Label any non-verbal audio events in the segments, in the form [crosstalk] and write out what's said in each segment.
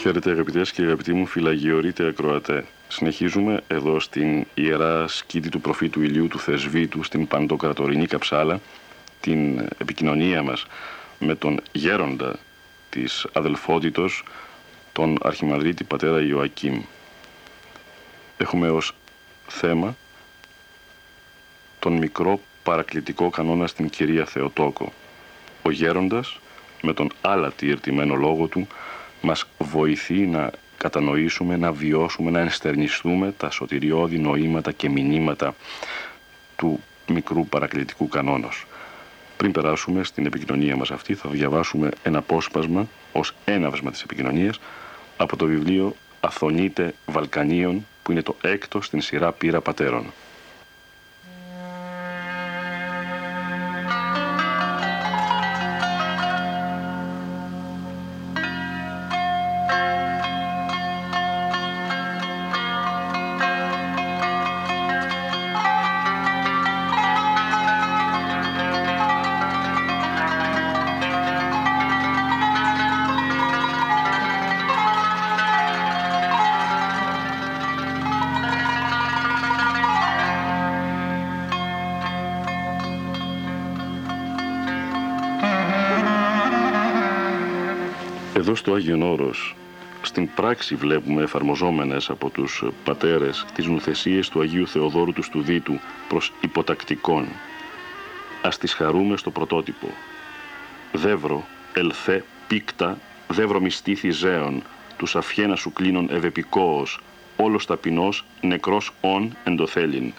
Χαίρετε αγαπητές και αγαπητοί μου φυλαγιορείτε ακροατέ. Συνεχίζουμε εδώ στην ιερά σκήτη του προφήτου ηλιού του Θεσβήτου στην Παντοκρατορινή Καψάλα την επικοινωνία μας με τον γέροντα της αδελφότητος τον Αρχιμανδρίτη πατέρα Ιωακήμ. Έχουμε ως θέμα τον μικρό παρακλητικό κανόνα στην κυρία Θεοτόκο. Ο γέροντας με τον άλατη ερτημένο λόγο του μας βοηθεί να κατανοήσουμε, να βιώσουμε, να ενστερνιστούμε τα σωτηριώδη νοήματα και μηνύματα του μικρού παρακλητικού κανόνος. Πριν περάσουμε στην επικοινωνία μας αυτή θα διαβάσουμε ένα απόσπασμα ως έναυσμα της επικοινωνίας από το βιβλίο «Αθωνίτε Βαλκανίων» που είναι το έκτο στην σειρά «Πύρα Πατέρων». Όρος, στην πράξη βλέπουμε εφαρμοζόμενες από τους πατέρες τις νουθεσίες του Αγίου Θεοδόρου του Στουδίτου προς υποτακτικών. Ας τις χαρούμε στο πρωτότυπο. Δεύρο, ελθέ, πίκτα, δεύρο μυστήθη ζέων, τους αφιένα σου κλείνων ευεπικόος, όλος ταπεινός, νεκρός ον εντοθέλην.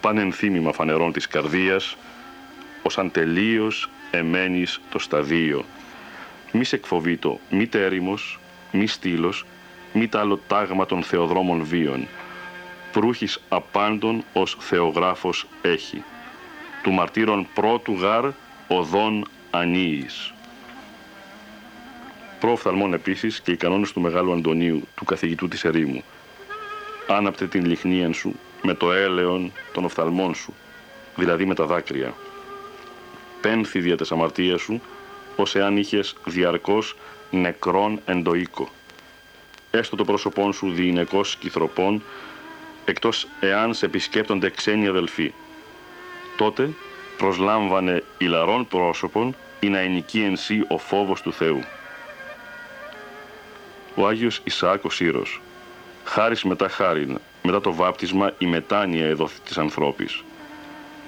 Πανενθύμημα φανερών της καρδίας, ως αν τελείως εμένεις το σταδίο μη σε εκφοβήτω, μη τέριμος, μη στήλος, μη τα άλλο τάγμα των θεοδρόμων βίων. Προύχης απάντων ως θεογράφος έχει. Του μαρτύρων πρώτου γάρ οδόν ανίης. Προοφθαλμών επίσης και οι κανόνες του Μεγάλου Αντωνίου, του καθηγητού της ερήμου. Άναπτε την λιχνίαν σου με το έλεον των οφθαλμών σου, δηλαδή με τα δάκρυα. Πένθη δια της αμαρτίας σου, ως εάν είχες διαρκώς νεκρόν εντοίκο. Έστω το πρόσωπόν σου διηνεκός κυθροπών, εκτός εάν σε επισκέπτονται ξένοι αδελφοί. Τότε προσλάμβανε ηλαρών πρόσωπον ή να ενικεί εν σύ ο φόβος του Θεού. Ο Άγιος Ισαάκ ο Σύρος, χάρις μετά χάριν, μετά το βάπτισμα η μετάνοια εδόθη της ανθρώπης.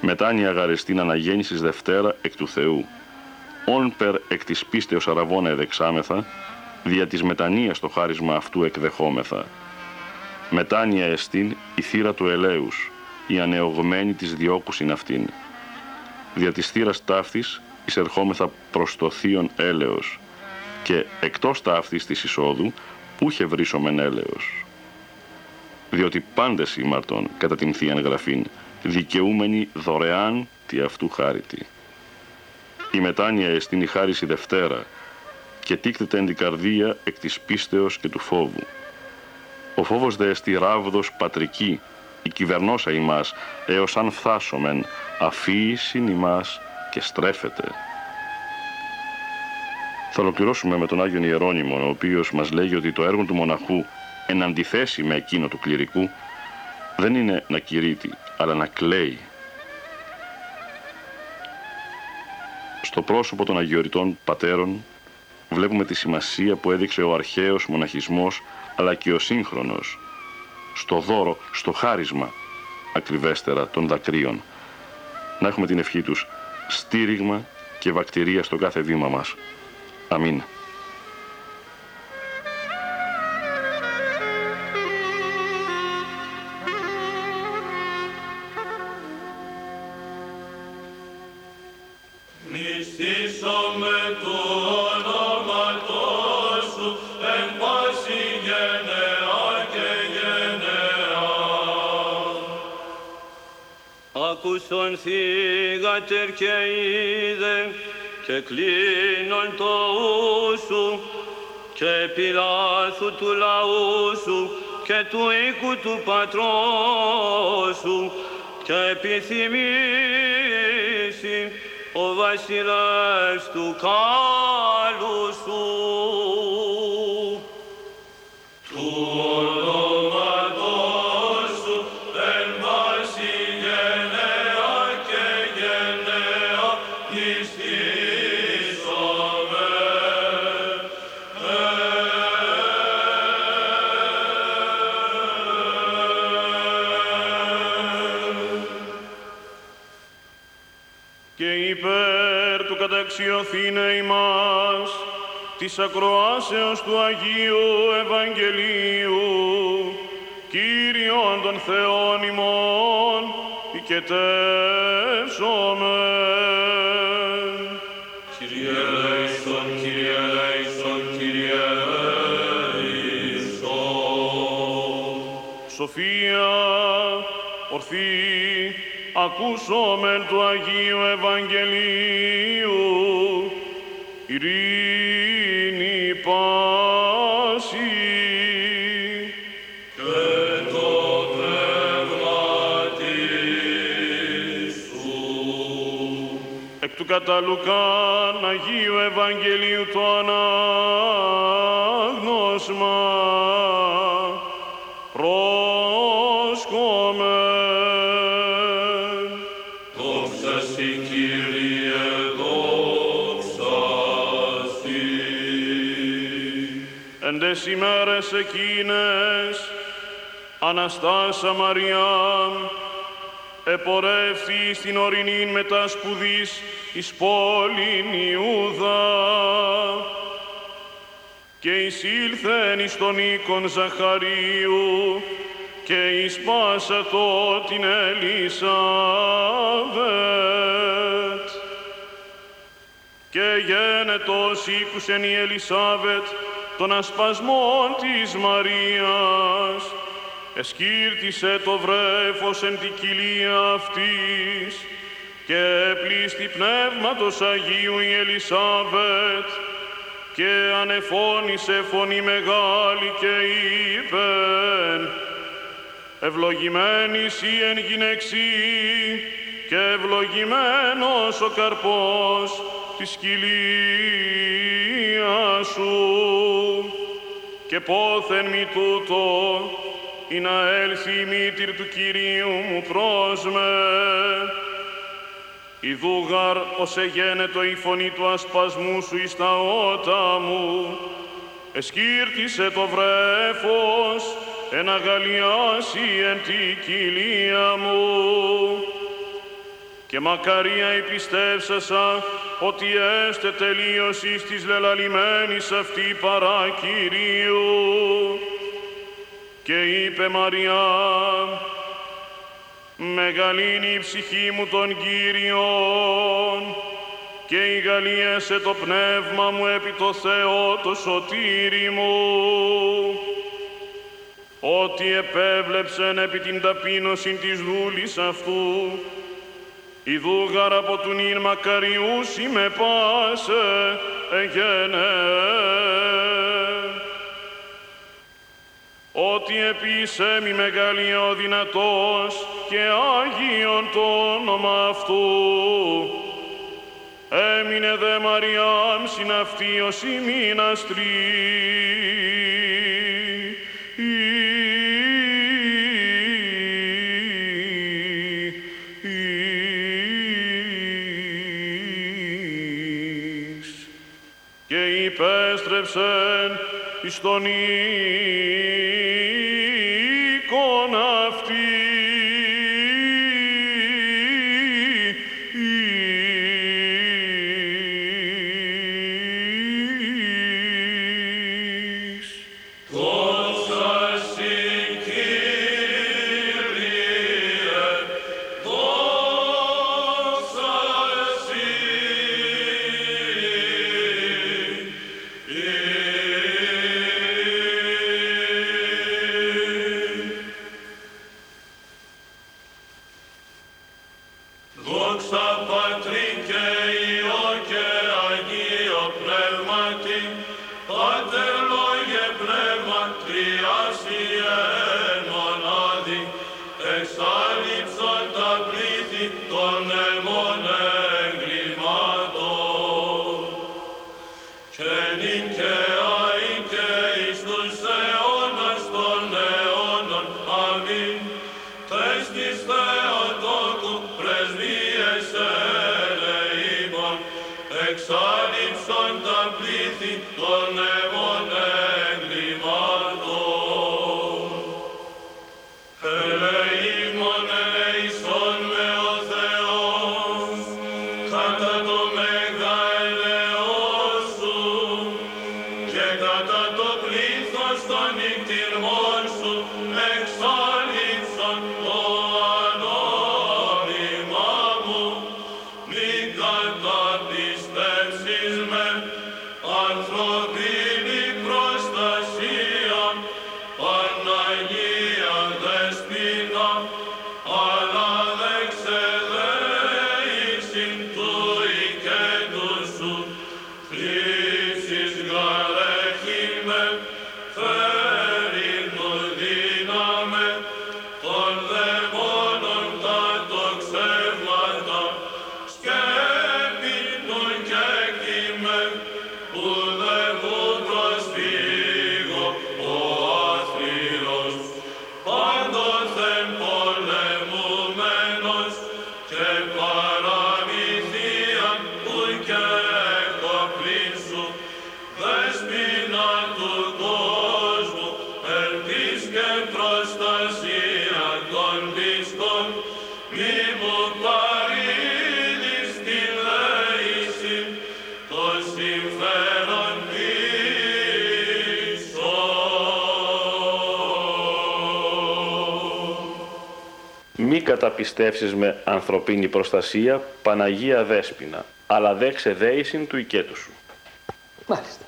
Μετάνοια γαρεστήν αναγέννησης Δευτέρα εκ του Θεού όν περ εκ της πίστεως αραβώνα εδεξάμεθα, δια της μετανοίας το χάρισμα αυτού εκδεχόμεθα. Μετάνοια εστίν η θύρα του ελέους, η ανεωγμένη της διώκουσιν αυτήν. Δια της θύρας ταύτης εισερχόμεθα προς το θείον έλεος και εκτός ταύτης της εισόδου ούχε βρίσομεν έλεος. Διότι πάντες ήμαρτον κατά την Θείαν Γραφήν δικαιούμενοι δωρεάν τη αυτού χάριτη. Η μετάνοια εστίν η χάριση Δευτέρα και τίκτεται εν την καρδία εκ της πίστεως και του φόβου. Ο φόβος δε εστί ράβδος πατρική, η κυβερνόσα ημάς, έως αν φθάσομεν, αφήησιν ημάς και στρέφεται. Θα ολοκληρώσουμε με τον Άγιον Ιερώνυμο, ο οποίος μας λέγει ότι το έργο του μοναχού, εν αντιθέσει με εκείνο του κληρικού, δεν είναι να κηρύττει, αλλά να κλαίει Στο πρόσωπο των αγιοριτών πατέρων βλέπουμε τη σημασία που έδειξε ο αρχαίος μοναχισμός αλλά και ο σύγχρονος στο δώρο, στο χάρισμα ακριβέστερα των δακρύων. Να έχουμε την ευχή τους στήριγμα και βακτηρία στο κάθε βήμα μας. Αμήν. Και κλείνον το σου και πειράθου του λαού σου και του οίκου του πατρός σου και επιθυμήσει ο βασιλεύς του κάλου σου. Αξιοθήνε ημάς της ακροάσεως του Αγίου Ευαγγελίου, Κύριον των Θεών ημών, οικετεύσομεν. Κύριε ελέησον, Κύριε ελέησον, Κύριε ελέησον. Σοφία, ορθή, ακούσομεν του Αγίου Ευαγγελίου, ειρήνη πάση. Και το πνεύμα σου. Εκ του κατά Λουκάν Αγίου Ευαγγελίου το ανάγνωσμα ημέρες εκείνες Αναστάσα Μαριάμ επορεύθη στην ορεινήν μετά σπουδής εις πόλην Ιούδα. Και εισήλθεν εις τον οίκον Ζαχαρίου και εις πάσα το την Ελισάβετ. Και γένετος ήκουσεν η Ελισάβετ των ασπασμών της Μαρίας, εσκύρτησε το βρέφος εν την κοιλία αυτής και πλήστη πνεύματος Αγίου η Ελισάβετ και ανεφώνησε φωνή μεγάλη και είπεν «Ευλογημένης η εν γυναίξη και ευλογημένος ο καρπός της κοιλίας σου» και πόθεν μη τούτο, ή να έλθει η μήτηρ του Κυρίου μου προς με. Ιδούγαρ ως εγένετο η φωνή του ασπασμού σου εις τα ότα μου, εσκύρτησε το βρέφος, εν αγαλιάσει εν τη κοιλία μου. Και μακαρία επιστεύσασα, ότι έστε τελείωση της λελαλημένης αυτή παρά Κυρίου. Και είπε Μαριά, μεγαλύνει η ψυχή μου τον Κύριον και ηγαλίασε το πνεύμα μου επί το Θεό το σωτήρι μου, ότι επέβλεψεν επί την ταπείνωση της δούλης αυτού, Ιδούγαρ από του νυν μακαριούσι με πάσε εγένε. Ότι επίσε μη μεγάλη ο δυνατός και Άγιον το όνομα αυτού. Έμεινε δε Μαριάμ συναυτίος ημίναστρή επέστρεψεν εις τον καταπιστεύσεις με ανθρωπίνη προστασία, Παναγία Δέσποινα, αλλά δε ξεδέησιν του οικέτου σου. Μάλιστα.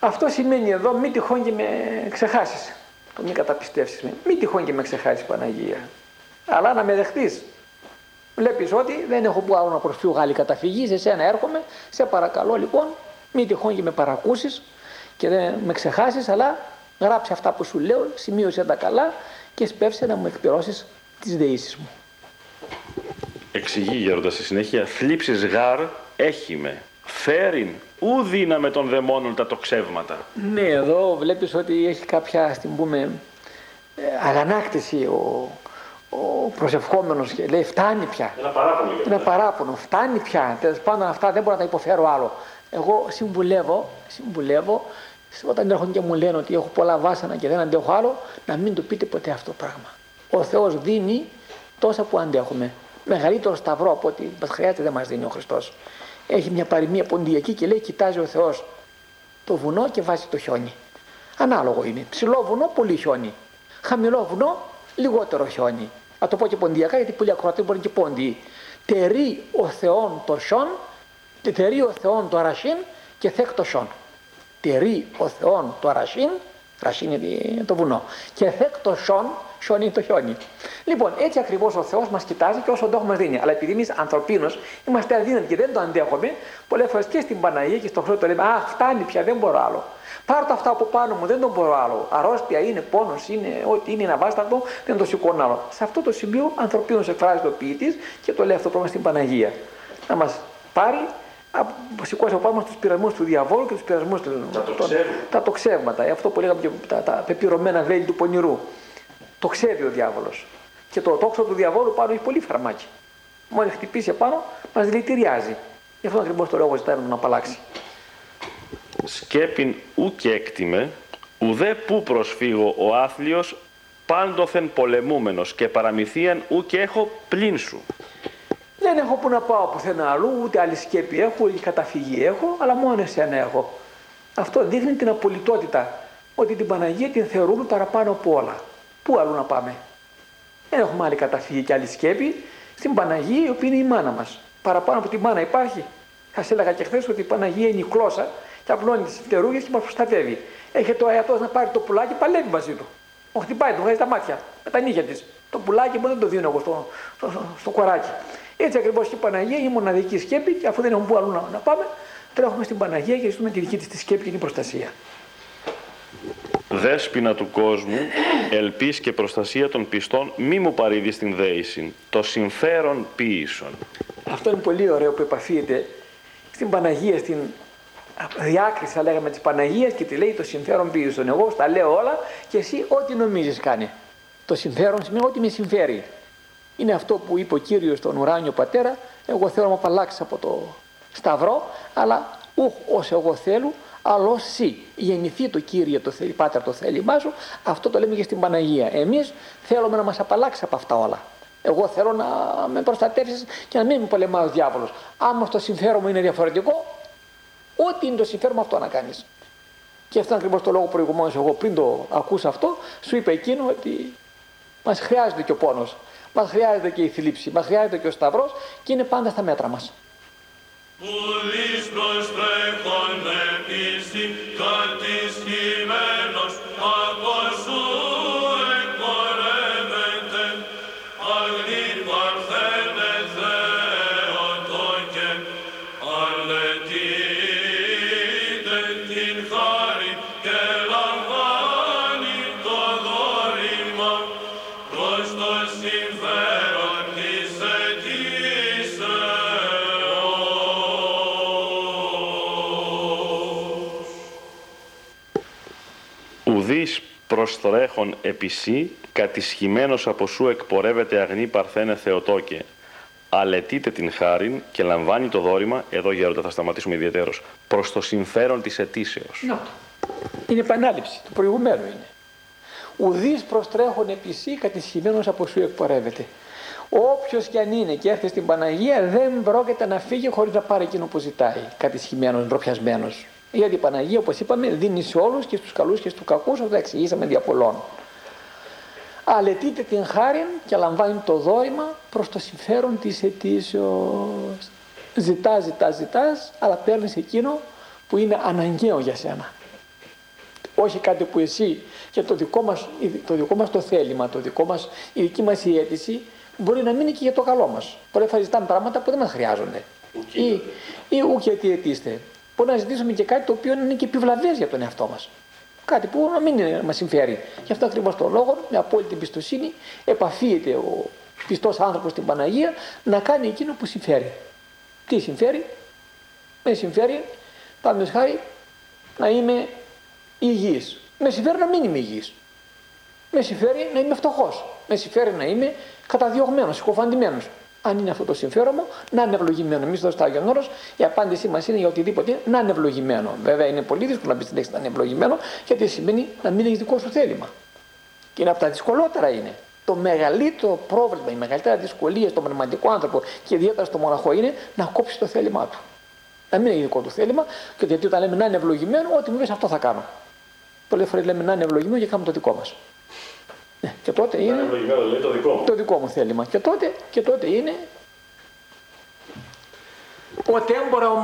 Αυτό σημαίνει εδώ μη τυχόν και με ξεχάσεις. Το μη καταπιστεύσεις με. Μη τυχόν και με ξεχάσεις Παναγία. Αλλά να με δεχτείς. Βλέπεις ότι δεν έχω που άλλο να προσφύγω Γάλλη καταφυγής, σε σένα έρχομαι, σε παρακαλώ λοιπόν, μη τυχόν και με παρακούσεις και δεν με ξεχάσεις, αλλά γράψε αυτά που σου λέω, σημείωσε τα καλά και σπεύσε να μου εκπληρώσεις τις δεήσεις μου. Εξηγεί γέροντα στη συνέχεια, θλίψεις γάρ έχει με, φέρειν ου δύναμε των δαιμόνων τα τοξεύματα. Ναι, εδώ βλέπεις ότι έχει κάποια, στην πούμε, ε, αγανάκτηση ο, ο προσευχόμενος και λέει φτάνει πια. Ένα παράπονο. Ένα παράπονο, φτάνει πια. Τέλος πάντων αυτά δεν μπορώ να τα υποφέρω άλλο. Εγώ συμβουλεύω, συμβουλεύω όταν έρχονται και μου λένε ότι έχω πολλά βάσανα και δεν αντέχω άλλο, να μην το πείτε ποτέ αυτό το πράγμα ο Θεός δίνει τόσα που αντέχουμε. Μεγαλύτερο σταυρό από ό,τι μας χρειάζεται δεν μας δίνει ο Χριστός. Έχει μια παροιμία ποντιακή και λέει κοιτάζει ο Θεός το βουνό και βάζει το χιόνι. Ανάλογο είναι. Ψηλό βουνό, πολύ χιόνι. Χαμηλό βουνό, λιγότερο χιόνι. Α το πω και ποντιακά γιατί πολλοί ακροατές μπορεί και πόντι. Τερεί ο Θεόν το σιόν, τερεί ο Θεόν το αρασίν και θεκ το σιόν. Τερεί ο Θεόν το αρασίν, ρασίν είναι το βουνό. Και θεκ το σιόν, χιόνι το χιόνι. Λοιπόν, έτσι ακριβώς ο Θεός μας κοιτάζει και όσο το μα δίνει. Αλλά επειδή εμείς ανθρωπίνως είμαστε αδύνατοι και δεν το αντέχουμε, πολλές φορές και στην Παναγία και στον χρόνο το λέμε Α, φτάνει πια, δεν μπορώ άλλο. Πάρω το αυτά από πάνω μου, δεν τον μπορώ άλλο. Αρρώστια είναι, πόνος είναι, ό,τι είναι ένα βάστατο, δεν το σηκώνω άλλο. Σε αυτό το σημείο ανθρωπίνως εκφράζεται ο ποιητής και το λέει αυτό το πράγμα στην Παναγία. Να μας πάρει σηκώσει από πάνω τους πειρασμούς του διαβόλου και τους πειρασμούς του. Τα, τα τοξεύματα. Αυτό που λέγαμε και τα, τα πεπειρωμένα βέλη του πονηρού το ξέρει ο διάβολος. Και το τόξο του διαβόλου πάνω έχει πολύ φαρμάκι. Μόλις χτυπήσει επάνω, μας δηλητηριάζει. Γι' αυτό ακριβώς το λόγο ζητάει να τον απαλλάξει. Σκέπιν ουκ έκτιμε, ουδέ που προσφύγω ο άθλιος, πάντοθεν πολεμούμενος και παραμυθίαν ουκ έχω πλήν σου. Δεν έχω που να πάω πουθενά αλλού, ούτε άλλη σκέπη έχω, ούτε καταφυγή έχω, αλλά μόνο εσένα έχω. Αυτό δείχνει την απολυτότητα, ότι την Παναγία την θεωρούμε παραπάνω από όλα. Πού αλλού να πάμε; Δεν έχουμε άλλη καταφύγη και άλλη σκέπη. Στην Παναγία η οποία είναι η μάνα μας. Παραπάνω από τη μάνα υπάρχει. Σας έλεγα και χθες ότι η Παναγία είναι η κλώσσα και απλώνει τις φτερούγες και μας προστατεύει. Έχει το αετό να πάρει το πουλάκι, παλεύει μαζί του. Ο χτυπάει, του βγάζει τα μάτια με τα νύχια της. Το πουλάκι μου δεν το δίνω εγώ στο, στο, στο, στο κοράκι. Έτσι ακριβώς και η Παναγία είναι η μοναδική σκέπη και αφού δεν έχουμε πού αλλού να, να πάμε, τρέχουμε στην Παναγία και ζητούμε τη δική της τη σκέπη και την προστασία δέσποινα του κόσμου, ελπίς και προστασία των πιστών, μη μου παρήδει στην δέηση, το συμφέρον ποιήσων. Αυτό είναι πολύ ωραίο που επαφείται στην Παναγία, στην διάκριση θα λέγαμε της Παναγίας και τη λέει το συμφέρον στον Εγώ στα λέω όλα και εσύ ό,τι νομίζεις κάνει. Το συμφέρον σημαίνει ό,τι με συμφέρει. Είναι αυτό που είπε ο Κύριος στον ουράνιο πατέρα, εγώ θέλω να με απαλλάξεις από το σταυρό, αλλά ούχ ως εγώ θέλω, αλλά ως εσύ. Γεννηθεί το Κύριε, το θέλει, Πάτερ το θέλημά σου, αυτό το λέμε και στην Παναγία. Εμείς θέλουμε να μας απαλλάξει από αυτά όλα. Εγώ θέλω να με προστατεύσεις και να μην με πολεμάει ο διάβολος. Άμα το συμφέρον μου είναι διαφορετικό, ό,τι είναι το συμφέρον μου αυτό να κάνεις. Και αυτό ακριβώς το λόγο προηγουμένως, εγώ πριν το ακούσα αυτό, σου είπε εκείνο ότι μας χρειάζεται και ο πόνος, μας χρειάζεται και η θλίψη, μας χρειάζεται και ο σταυρός και είναι πάντα στα μέτρα μας. Shanti. Προστρέχον επισή, κατησχημένος από σου εκπορεύεται αγνή παρθένε Θεοτόκε. Αλετείτε την χάριν και λαμβάνει το δόρημα, εδώ γέροντα θα σταματήσουμε ιδιαίτερος, προς το συμφέρον της αιτήσεως. Να, είναι επανάληψη, του προηγουμένου είναι. Ουδής προστρέχον επισή, κατησχημένος από σου εκπορεύεται. Όποιος και αν είναι και έρθει στην Παναγία δεν πρόκειται να φύγει χωρίς να πάρει εκείνο που ζητάει. Κατησχημένος, ντροπιασμένος. Γιατί η Παναγία, όπως είπαμε, δίνει σε όλους και στους καλούς και στους κακούς, όπω τα εξηγήσαμε δια πολλών. Αλετείται την χάρη και λαμβάνει το δόημα προς το συμφέρον της αιτήσεως. Ζητά, ζητά, ζητάς, αλλά παίρνεις εκείνο που είναι αναγκαίο για σένα. Όχι κάτι που εσύ και το δικό μας το, δικό μας το θέλημα, το δικό μας, η δική μας η αίτηση μπορεί να μείνει και για το καλό μας. Πολλές φορές ζητάμε πράγματα που δεν μας χρειάζονται. Ή, ή ουκ γιατί αιτήστε. Μπορεί να ζητήσουμε και κάτι το οποίο είναι και επιβλαβές για τον εαυτό μας. Κάτι που να μην μας συμφέρει. Γι' αυτό ακριβώς το λόγο, με απόλυτη εμπιστοσύνη, επαφίεται ο πιστός άνθρωπος στην Παναγία να κάνει εκείνο που συμφέρει. Τι συμφέρει, με συμφέρει, πάμε χάρη, να είμαι υγιής. Με συμφέρει να μην είμαι υγιής. Με συμφέρει να είμαι φτωχός. Με συμφέρει να είμαι καταδιωγμένος, συκοφαντημένο αν είναι αυτό το συμφέρον μου, να είναι ευλογημένο. Εμείς εδώ στο Άγιον Όρος, η απάντησή μας είναι για οτιδήποτε να είναι ευλογημένο. Βέβαια είναι πολύ δύσκολο να πεις την λέξη να είναι ευλογημένο, γιατί σημαίνει να μην έχεις δικό σου θέλημα. Και είναι από τα δυσκολότερα είναι. Το μεγαλύτερο πρόβλημα, η μεγαλύτερη δυσκολία στον πνευματικό άνθρωπο και ιδιαίτερα στο μοναχό είναι να κόψει το θέλημά του. Να μην έχει δικό του θέλημα, και γιατί όταν λέμε να είναι ευλογημένο, ό,τι μου πει αυτό θα κάνω. Πολλέ φορέ λέμε να είναι ευλογημένο και κάνουμε το δικό μας. Ναι, και τότε είναι το δικό μου. το δικό μου θέλημα. Και τότε, και τότε είναι ο τέμπορα ο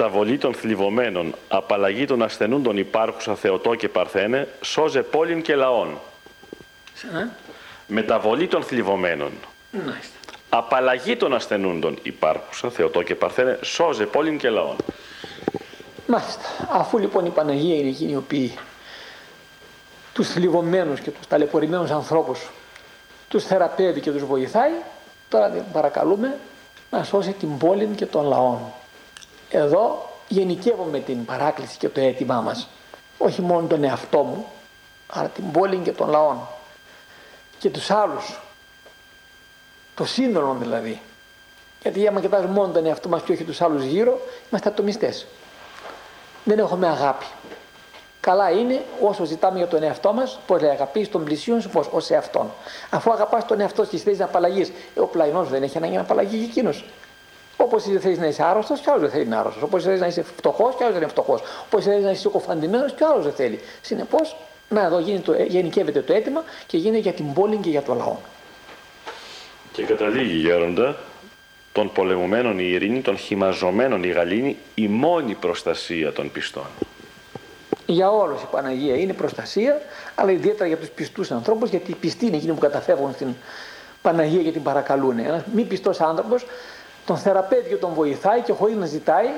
μεταβολή των θλιβωμένων, απαλλαγή των ασθενούν των υπάρχουσα Θεοτό και Παρθένε, σώζε πόλην και λαών. Σαν, Μεταβολή των θλιβωμένων. Μάλιστα. Απαλλαγή των ασθενούντων υπάρχουσα Θεοτό και Παρθένε, σώζε πόλην και λαών. Μάλιστα. Αφού λοιπόν η Παναγία είναι εκείνη η οποία τους θλιβωμένους και τους ταλαιπωρημένους ανθρώπους τους θεραπεύει και τους βοηθάει, τώρα παρακαλούμε να σώσει την πόλη και των λαών. Εδώ γενικεύομαι την παράκληση και το αίτημά μας. Όχι μόνο τον εαυτό μου, αλλά την πόλη και των λαών. Και τους άλλους. Το σύνολο δηλαδή. Γιατί άμα κοιτάζουμε μόνο τον εαυτό μας και όχι τους άλλους γύρω, είμαστε ατομιστές. Δεν έχουμε αγάπη. Καλά είναι όσο ζητάμε για τον εαυτό μας, πώ λέει αγαπήσει τον πλησίον σου, πώ ως εαυτόν. Αφού αγαπάς τον εαυτό και θέλει να απαλλαγείς, ε, ο πλαϊνός δεν έχει ανάγκη να απαλλαγεί και εκείνος. Όπως θέλεις να είσαι άρρωστος, κι άλλος δεν θέλει να είναι άρρωστος. Όπως θέλεις να είσαι φτωχός, κι άλλος δεν είναι φτωχός. Όπως θέλεις να είσαι κοφαντημένος, κι άλλος δεν θέλει. Συνεπώς, να εδώ το, γενικεύεται το αίτημα και γίνεται για την πόλη και για το λαό. Και καταλήγει γέροντα, των πολεμουμένων η ειρήνη, των χυμαζωμένων η γαλήνη, η μόνη προστασία των πιστών. Για όλους η Παναγία είναι προστασία, αλλά ιδιαίτερα για τους πιστούς ανθρώπους, γιατί οι πιστοί είναι εκείνοι που καταφεύγουν στην Παναγία και την παρακαλούν. Ένας μη πιστός άνθρωπος τον θεραπεύει και τον βοηθάει και χωρίς να ζητάει,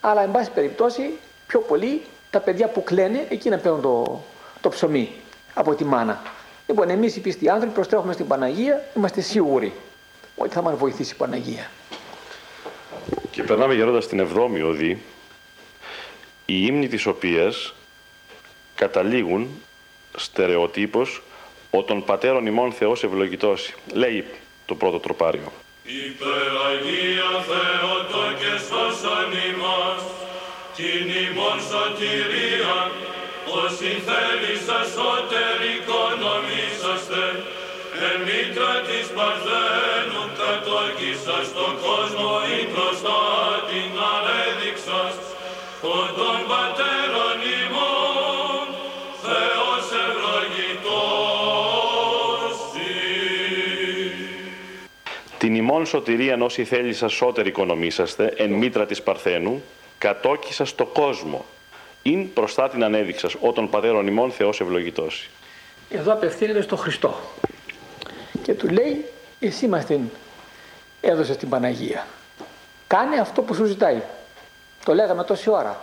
αλλά εν πάση περιπτώσει πιο πολύ τα παιδιά που κλαίνε εκείνα παίρνουν το, το ψωμί από τη μάνα. Λοιπόν, εμείς οι πιστοί άνθρωποι προστρέχουμε στην Παναγία, είμαστε σίγουροι ότι θα μας βοηθήσει η Παναγία. Και περνάμε γερόντα στην 7η οδή, η ύμνη της οποίας καταλήγουν στερεοτύπως ο των πατέρων ημών Θεός ευλογητώσει. Λέει το πρώτο τροπάριο. Υπεραγία Θεότο και σώσον ημάς, την ημών σωτηρία, όσοι θέλει σας σώτερ οικονομήσαστε, εν μήτρα της Παρθένου κατόκισα στον κόσμο ή μπροστά ημών σωτηρίαν όσοι θέλει σας σώτερ οικονομήσαστε, εν μήτρα της Παρθένου, κατόκισα στο κόσμο, ειν προστά την ανέδειξας, ο των πατέρων ημών Θεός ευλογητός. Εδώ απευθύνεται στο Χριστό και του λέει εσύ μας την έδωσες την Παναγία. Κάνε αυτό που σου ζητάει. Το λέγαμε τόση ώρα.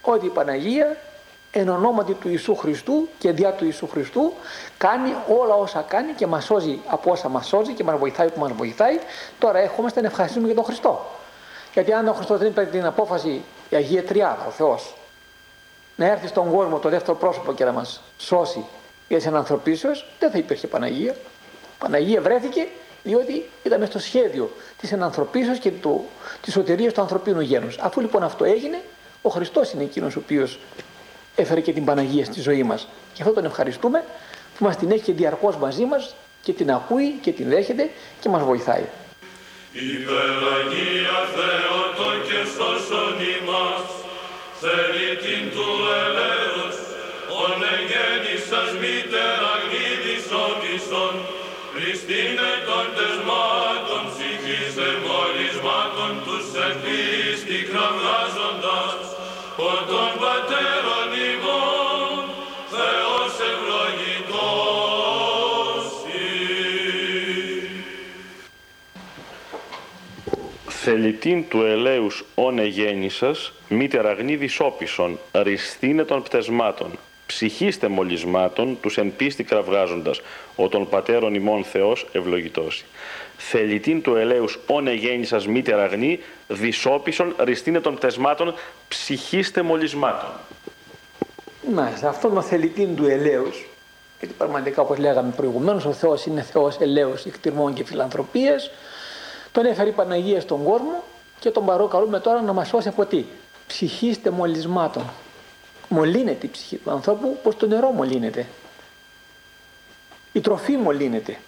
Ότι η Παναγία εν ονόματι του Ιησού Χριστού και διά του Ιησού Χριστού κάνει όλα όσα κάνει και μας σώζει από όσα μας σώζει και μας βοηθάει που μας βοηθάει. Τώρα έχουμε να ευχαριστούμε για τον Χριστό. Γιατί αν ο Χριστός δεν είπε την απόφαση η Αγία Τριάδα, ο Θεός, να έρθει στον κόσμο το δεύτερο πρόσωπο και να μας σώσει για τις ανθρωπίσεως, δεν θα υπήρχε Παναγία. Παναγία βρέθηκε διότι ήταν στο σχέδιο της ενανθρωπίσεως και του, της σωτηρίας του ανθρωπίνου γένους. Αφού λοιπόν αυτό έγινε, ο Χριστός είναι εκείνος ο οποίος έφερε και την Παναγία στη ζωή μας. Και αυτό τον ευχαριστούμε που μας την έχει και διαρκώς μαζί μας και την ακούει και την δέχεται και μας βοηθάει. Υπεραγία Θεότο και σώσον ημάς, θέλει την Θελητήν του ελέους όν εγέννησας, μήτερα γνίδης όπισον, ριστήνε των πτεσμάτων, ψυχήστε μολυσμάτων, τους εν πίστη κραυγάζοντας, ο των πατέρων ημών Θεός ευλογητώσει. Θελητήν του ελέους όν εγέννησας μήτερα γνή, δυσόπισον ριστήνε των πτεσμάτων, ψυχήστε μολυσμάτων. Μάλιστα, αυτόν το θελητήν του ελέους, γιατί πραγματικά όπως λέγαμε προηγουμένως, ο Θεός είναι Θεός ελέους, εκτιρμών και φιλανθρωπίας, τον έφερε η Παναγία στον κόσμο και τον παρακαλούμε τώρα να μας σώσει από τι. Ψυχήστε μολυσμάτων μολύνεται η ψυχή του ανθρώπου πως το νερό μολύνεται. Η τροφή μολύνεται.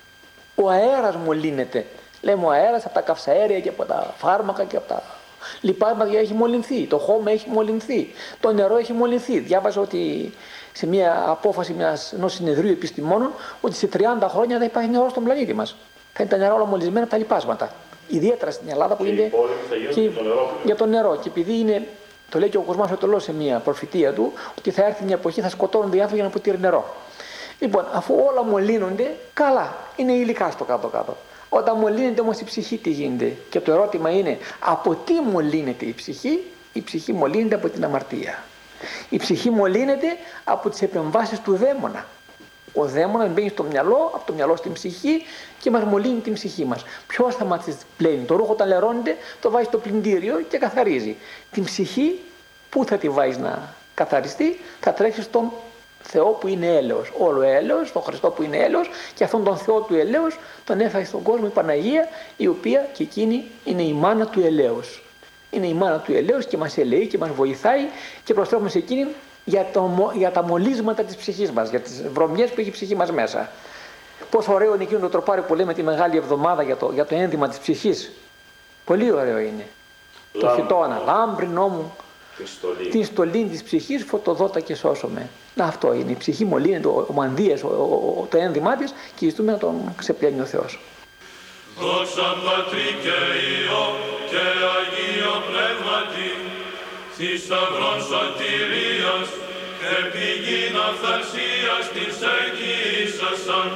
Ο αέρας μολύνεται. Λέμε ο αέρας από τα καυσαέρια και από τα φάρμακα και από τα λιπάσματα έχει μολυνθεί. Το χώμα έχει μολυνθεί. Το νερό έχει μολυνθεί. Διάβαζα ότι σε μια απόφαση μιας, ενός συνεδρίου επιστημόνων ότι σε 30 χρόνια δεν υπάρχει νερό στον πλανήτη μας. Θα είναι τα νερά όλα μολυσμένα από τα λιπάσματα. Ιδιαίτερα στην Ελλάδα που είναι και, για το νερό. Και επειδή είναι το λέει και ο Κοσμάς Οτολός σε μια προφητεία του ότι θα έρθει μια εποχή θα σκοτώνονται οι άνθρωποι για να ποτήρι νερό. Λοιπόν, αφού όλα μολύνονται, καλά, είναι υλικά στο κάτω-κάτω. Όταν μολύνεται όμως η ψυχή τι γίνεται; Και το ερώτημα είναι από τι μολύνεται η ψυχή; Η ψυχή μολύνεται από την αμαρτία. Η ψυχή μολύνεται από τις επεμβάσεις του δαίμονα. Ο δαίμονας μπαίνει στο μυαλό, από το μυαλό στην ψυχή και μας μολύνει την ψυχή μας. Ποιος θα μας πλένει. Το ρούχο όταν λερώνεται το βάζει στο πλυντήριο και καθαρίζει. Την ψυχή πού θα τη βάζεις να καθαριστεί, θα τρέξεις στον Θεό που είναι έλεος, όλο έλεος, τον Χριστό που είναι έλεος και αυτόν τον Θεό του ελέους τον έφαγε στον κόσμο η Παναγία η οποία και εκείνη είναι η μάνα του ελέους. Είναι η μάνα του ελέους και μας ελεεί και μας βοηθάει και προστρέφουμε σε εκείνη για, το, για τα μολύσματα της ψυχής μας, για τις βρωμιές που έχει η ψυχή μας μέσα. Πόσο ωραίο είναι εκείνο το τροπάρι που λέμε τη Μεγάλη Εβδομάδα για το, για το ένδυμα της ψυχής. Πολύ ωραίο είναι. Το φυτόνα, λάμπρινό μου, την στολή της ψυχής φωτοδότα και σώσομαι. Να αυτό είναι. Η ψυχή μολύνεται, ο, ο μανδύες, ο, ο, το ένδυμά της και ζητούμε να τον ξεπλένει ο Θεός. Δόξα Πατρί και Υιό και Αγίο Πνεύματι, θησαυρών σωτηρίας και πηγήν αυθαρσίας της εγγύησασαν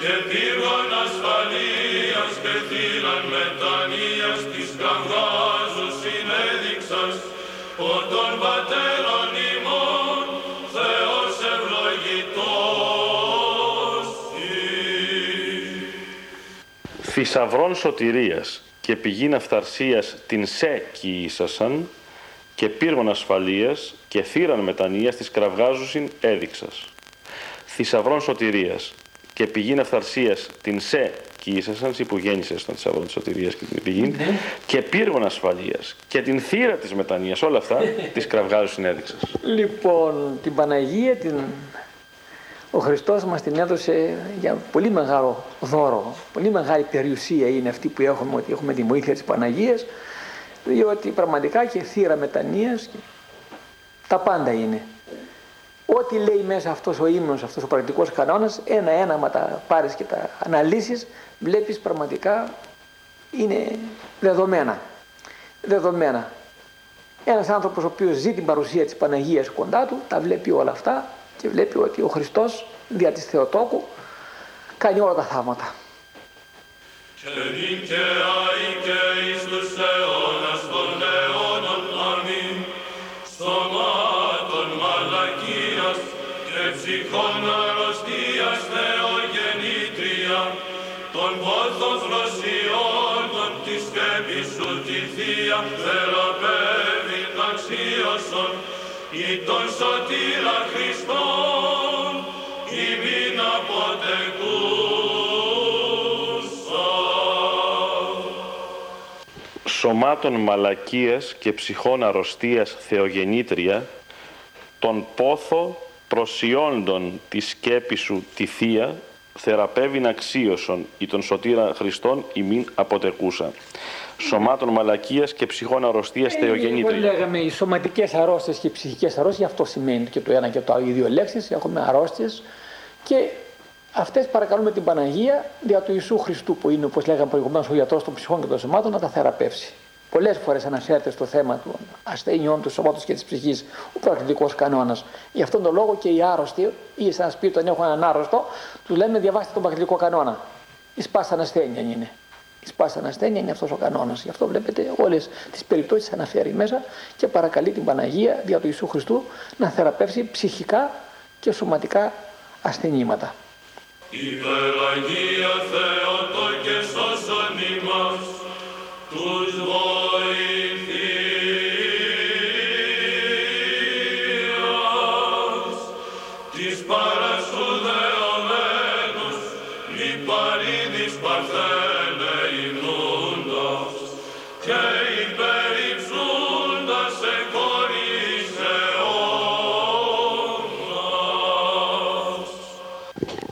και πύργων ασφαλείας και θύραν μετανοίας της καυγάζου συνέδειξας, ο των πατέρων ημών Θεός ευλογητός Θησαυρών σωτηρίας και πηγήν αυθαρσίας την σε κοίησασαν και πύργων ασφαλείας και θύραν μετανοίας της κραυγάζουσιν έδειξας. Θησαυρών σωτηρίας και πηγήν αυθαρσίας την σε κοίησασαν, εσύ που γέννησες τον θησαυρό της σωτηρίας και την πηγή, Ναι. και πύργων ασφαλείας και την θύρα της μετανοίας, όλα αυτά της κραυγάζουσιν έδειξας. Λοιπόν, την Παναγία την... ο Χριστός μας την έδωσε για πολύ μεγάλο δώρο, πολύ μεγάλη περιουσία είναι αυτή που έχουμε, ότι έχουμε τη βοήθεια της Παναγίας, διότι πραγματικά και θύρα μετανοίας και τα πάντα είναι. Ό,τι λέει μέσα αυτός ο ύμνος, αυτός ο πρακτικός κανόνας, ένα-ένα μα τα πάρεις και τα αναλύσεις, βλέπεις πραγματικά είναι δεδομένα. Δεδομένα. Ένας άνθρωπος ο οποίος ζει την παρουσία της Παναγίας κοντά του, τα βλέπει όλα αυτά και βλέπει ότι ο Χριστός δια της Θεοτόκου κάνει όλα τα θαύματα. και νυν και άη και αρρωστίας θεογεννήτρια των πόθων θροσιών της σκέπης σου τη Θεία θεραπεύει αξίωσον ή τον σωτήρα Χριστόν ημίν αποτεκούσα. σωμάτων μαλακίας και ψυχών αρρωστίας θεογεννήτρια, τον πόθο προσιόντων τη σκέπη σου τη Θεία, θεραπεύειν αξίωσον ή τον σωτήρα Χριστόν ημίν αποτεκούσα. Σωμάτων μαλακίας και ψυχών αρρωστίας Ε, Λοιπόν, θεογεννήτρια. λέγαμε οι σωματικές αρρώστιες και οι ψυχικές αρρώστιες, αυτό σημαίνει και το ένα και το άλλο, οι δύο λέξεις, έχουμε αρρώστιες και αυτές παρακαλούμε την Παναγία δια του Ιησού Χριστού που είναι όπως λέγαμε προηγουμένως ο γιατρός των ψυχών και των σωμάτων να τα θεραπεύσει. Πολλές φορές αναφέρεται στο θέμα των ασθενειών του σώματος και της ψυχής ο πρακτικός κανόνας. Γι' αυτόν τον λόγο και οι άρρωστοι ή σε ένα σπίτι όταν έχουν έναν άρρωστο του λέμε διαβάστε τον πρακτικό κανόνα. Η σπάσαν ασθένεια είναι. Η σπάσαν ασθένεια είναι αυτός ο κανόνας. Γι' αυτό βλέπετε όλες τις περιπτώσεις αναφέρει μέσα και παρακαλεί την Παναγία δια του Ιησού Χριστού να θεραπεύσει ψυχικά και σωματικά ασθενήματα. Υπεραγία Θεότο και σώσον ημάς,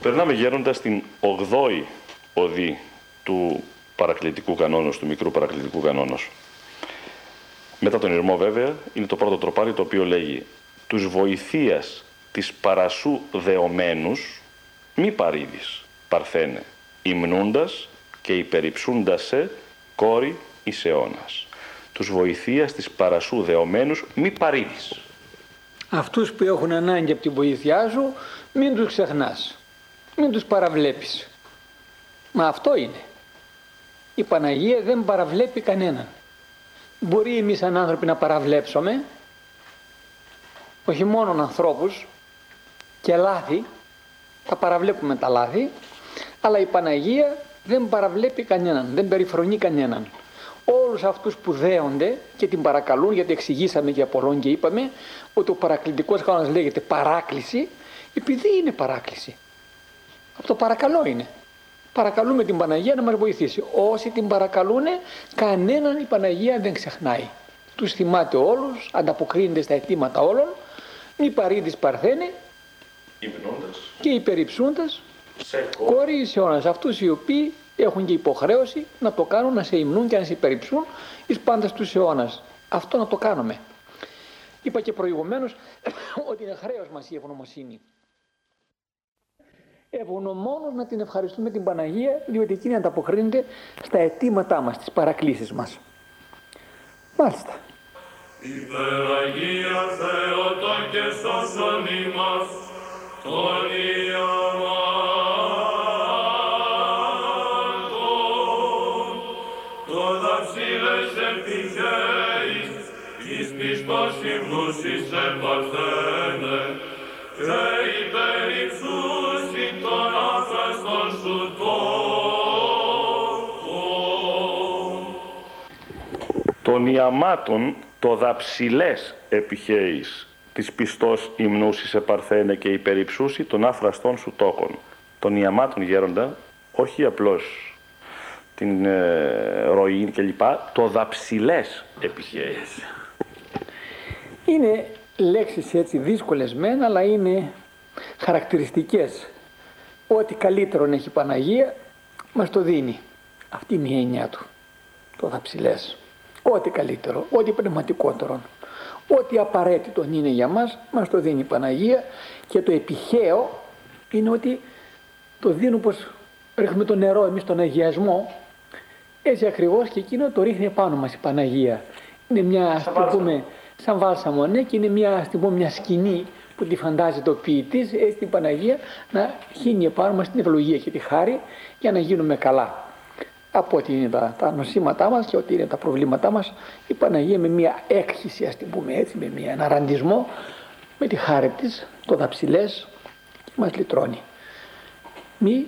Περνάμε γέροντα στην 8η οδή του παρακλητικού κανόνος, του μικρού παρακλητικού κανόνος. Μετά τον ηρμό βέβαια είναι το πρώτο τροπάρι το οποίο λέγει «Τους βοηθείας της παρασού δεωμένους μη παρήδεις, παρθένε, υμνούντας και υπερυψούντας σε κόρη εις αιώνας». Τους βοηθείας της παρασού δεωμένους μη παρήδεις. Αυτούς που έχουν ανάγκη από τη βοήθειά σου μην τους ξεχνάς. Μην τους παραβλέπεις. Μα αυτό είναι. Η Παναγία δεν παραβλέπει κανέναν. Μπορεί εμείς σαν άνθρωποι να παραβλέψουμε όχι μόνο ανθρώπους και λάθη, τα παραβλέπουμε τα λάθη, αλλά η Παναγία δεν παραβλέπει κανέναν, δεν περιφρονεί κανέναν. Όλους αυτούς που δέονται και την παρακαλούν, γιατί εξηγήσαμε για πολλών και είπαμε ότι ο παρακλητικός κανόνας λέγεται παράκληση Επειδή είναι παράκληση. Από το παρακαλώ είναι. Παρακαλούμε την Παναγία να μας βοηθήσει. Όσοι την παρακαλούν, κανέναν η Παναγία δεν ξεχνάει. Τους θυμάται όλους, ανταποκρίνεται στα αιτήματα όλων, μη παρήδης παρθένε και υπερυψούντας κόρη αιώνας. Αυτούς οι οποίοι έχουν και υποχρέωση να το κάνουν, να σε υμνούν και να σε υπερυψούν εις πάντας τους αιώνας. Αυτό να το κάνουμε. Είπα και προηγουμένως [coughs] ότι είναι χρέος μας η ευγνωμοσύνη. Ευγνωμόνος να την ευχαριστούμε την Παναγία διότι εκείνη ανταποκρίνεται στα αιτήματά μας, στις παρακλήσεις μας. Μάλιστα. Υπεραγία Θεότο και σώσον ημάς, τον Ιαμάτων, το δαψίλες επιχέης, εις πιστός υμνούσης επαρθένες, Των Ιαμάτων το δαψιλές επιχέης της πιστός υμνούσης επαρθένε και υπερυψούσι των άφραστών σου τόκων. Των Ιαμάτων γέροντα, όχι απλώς την ε, ροή και λοιπά, το δαψιλές επιχέης. Είναι λέξεις έτσι δύσκολες μεν, αλλά είναι χαρακτηριστικές. Ό,τι καλύτερον έχει η Παναγία, μας το δίνει. Αυτή είναι η έννοια του. Το δαψιλές. Ό,τι καλύτερο, ό,τι πνευματικότερο. Ό,τι απαραίτητο είναι για μας, μας το δίνει η Παναγία και το επιχαίο είναι ότι το δίνουν πως ρίχνουμε το νερό εμείς τον αγιασμό έτσι ακριβώς και εκείνο το ρίχνει πάνω μας η Παναγία. Είναι μια, ας το πούμε, σαν βάλσαμο, ναι, και είναι μια, ας πούμε, μια σκηνή που τη φαντάζει το ποιητής, έτσι την Παναγία να χύνει επάνω μας την ευλογία και τη χάρη για να γίνουμε καλά από ό,τι είναι τα, τα νοσήματά μας και ό,τι είναι τα προβλήματά μας η Παναγία με μια έκχυση ας την πούμε έτσι, με μια, ένα ραντισμό με τη χάρη της, το δαψιλές και μας λυτρώνει. Μη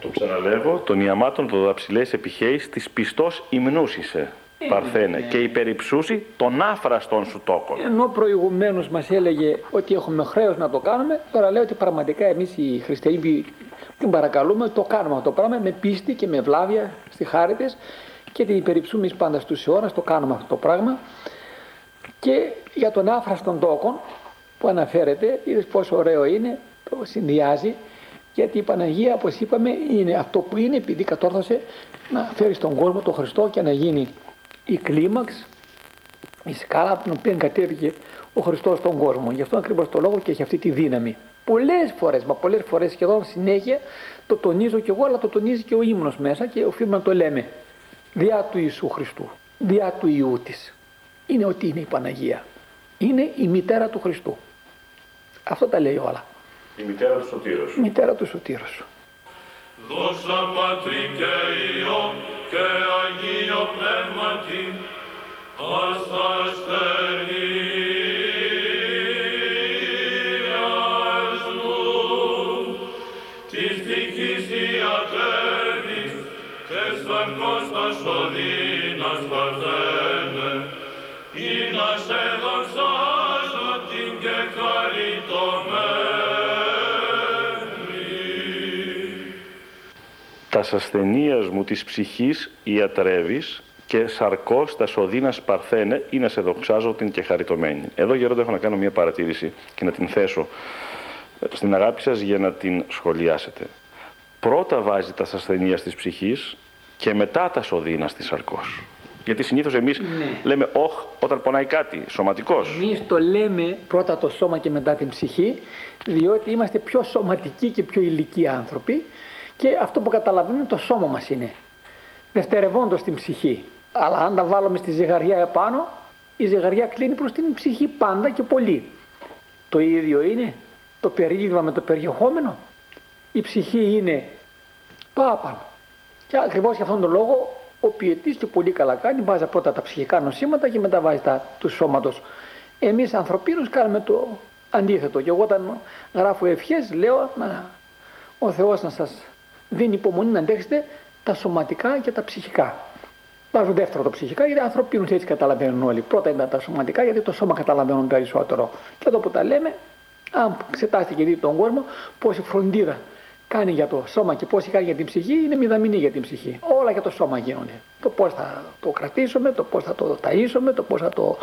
Το ξαναλέγω, των Ιαμάτων το δαψιλές επιχέης της πιστός υμνούσισε. Παρθένε και υπερυψούσι τον άφραστον σου τόκον. Ενώ προηγουμένως μας έλεγε ότι έχουμε χρέος να το κάνουμε, τώρα λέει ότι πραγματικά εμείς οι χριστιανοί την παρακαλούμε, το κάνουμε αυτό το πράγμα με πίστη και με βλάβια στη χάρη της και την υπερυψούμε εις πάντα στους αιώνας, το κάνουμε αυτό το πράγμα. Και για τον άφραστον τόκον που αναφέρεται, είδες πόσο ωραίο είναι, το συνδυάζει, γιατί η Παναγία, όπως είπαμε, είναι αυτό που είναι, επειδή κατόρθωσε να φέρει στον κόσμο τον Χριστό και να γίνει η κλίμαξ, η σκάλα από την οποία κατέβηκε ο Χριστός στον κόσμο. Γι' αυτό ακριβώς το λόγο και έχει αυτή τη δύναμη. Πολλές φορές, μα πολλές φορές σχεδόν συνέχεια το τονίζω κι εγώ, αλλά το τονίζει και ο ύμνος μέσα και οφείλουμε να το λέμε. Διά του Ιησού Χριστού, διά του Ιού της. Είναι ότι είναι η Παναγία. Είναι η μητέρα του Χριστού. Αυτό τα λέει όλα. Η μητέρα του Σωτήρος. Η μητέρα του Σωτήρος. Δόξα Πατρί και Υιό και Αγίο Πνεύματι, ας ασθενείασμουν ασθενείας μου της ψυχής ιατρεύεις και σαρκός τα σωδίνας παρθένε ή να σε δοξάζω την και χαριτωμένη. Εδώ γερόντα έχω να κάνω μια παρατήρηση και να την θέσω στην αγάπη σας για να την σχολιάσετε. Πρώτα βάζει τα ασθενείας της ψυχής και μετά τα σωδίνας της σαρκός. Γιατί συνήθως εμείς λέμε όχ όταν πονάει κάτι, σωματικός. Εμείς το λέμε πρώτα το σώμα και μετά την ψυχή, διότι είμαστε πιο σωματικοί και πιο ηλικοί άνθρωποι και αυτό που καταλαβαίνουμε το σώμα μας είναι. Δευτερευόντως την ψυχή. Αλλά αν τα βάλουμε στη ζυγαριά επάνω, η ζυγαριά κλείνει προς την ψυχή πάντα και πολύ. Το ίδιο είναι το περίγευμα με το περιεχόμενο. Η ψυχή είναι το άπανο. Και ακριβώς για αυτόν τον λόγο ο ποιητής και πολύ καλά κάνει, βάζει πρώτα τα ψυχικά νοσήματα και μετά βάζει τα του σώματος. Εμείς ανθρωπίνους κάνουμε το αντίθετο. Και εγώ όταν γράφω ευχές λέω να, ο Θεός να σας δίνει υπομονή να αντέξετε τα σωματικά και τα ψυχικά. Βάζω δεύτερο το ψυχικά γιατί ανθρωπίνους έτσι καταλαβαίνουν όλοι. Πρώτα είναι τα σωματικά γιατί το σώμα καταλαβαίνουν περισσότερο. Και εδώ που τα λέμε Αν εξετάσετε και δείτε τον κόσμο, πόση φροντίδα κάνει για το σώμα και πόση κάνει για την ψυχή, είναι μηδαμινή για την ψυχή. Όλα για το σώμα γίνονται. Το πώς θα το κρατήσουμε, το πώς θα το ταΐσουμε, το πώς θα το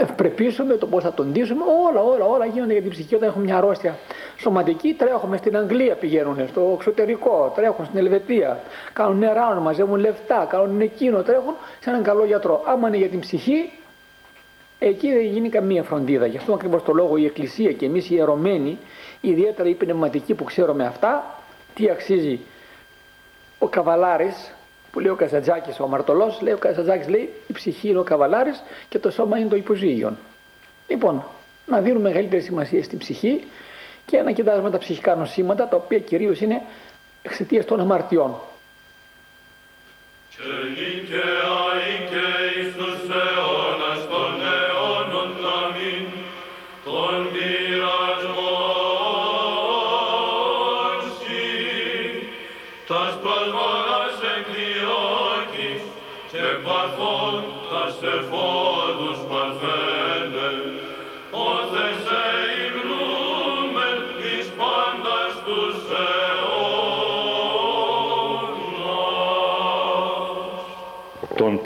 ευπρεπίσουμε, το πώς θα τον ντύσουμε. Όλα, όλα, όλα γίνονται για την ψυχή. Όταν έχουμε μια αρρώστια σωματική, τρέχουμε στην Αγγλία, πηγαίνουν στο εξωτερικό, τρέχουν στην Ελβετία, κάνουν νερά, μαζεύουν λεφτά, κάνουν εκείνο, τρέχουν σε έναν καλό γιατρό. Άμα είναι για την ψυχή, εκεί δεν γίνει καμία φροντίδα. Γι' αυτό ακριβώς το λόγο η Εκκλησία και εμείς οι ιερωμένοι, ιδιαίτερα οι πνευματικοί που ξέρουμε αυτά, τι αξίζει ο καβαλάρης που λέει ο Καζατζάκης, ο αμαρτωλός, λέει ο Καζατζάκης, λέει η ψυχή είναι ο καβαλάρης και το σώμα είναι το υποζύγιο. Λοιπόν, να δίνουμε μεγαλύτερη σημασία στην ψυχή και να κοιτάζουμε τα ψυχικά νοσήματα τα οποία κυρίως είναι εξαιτίας των αμαρτιών.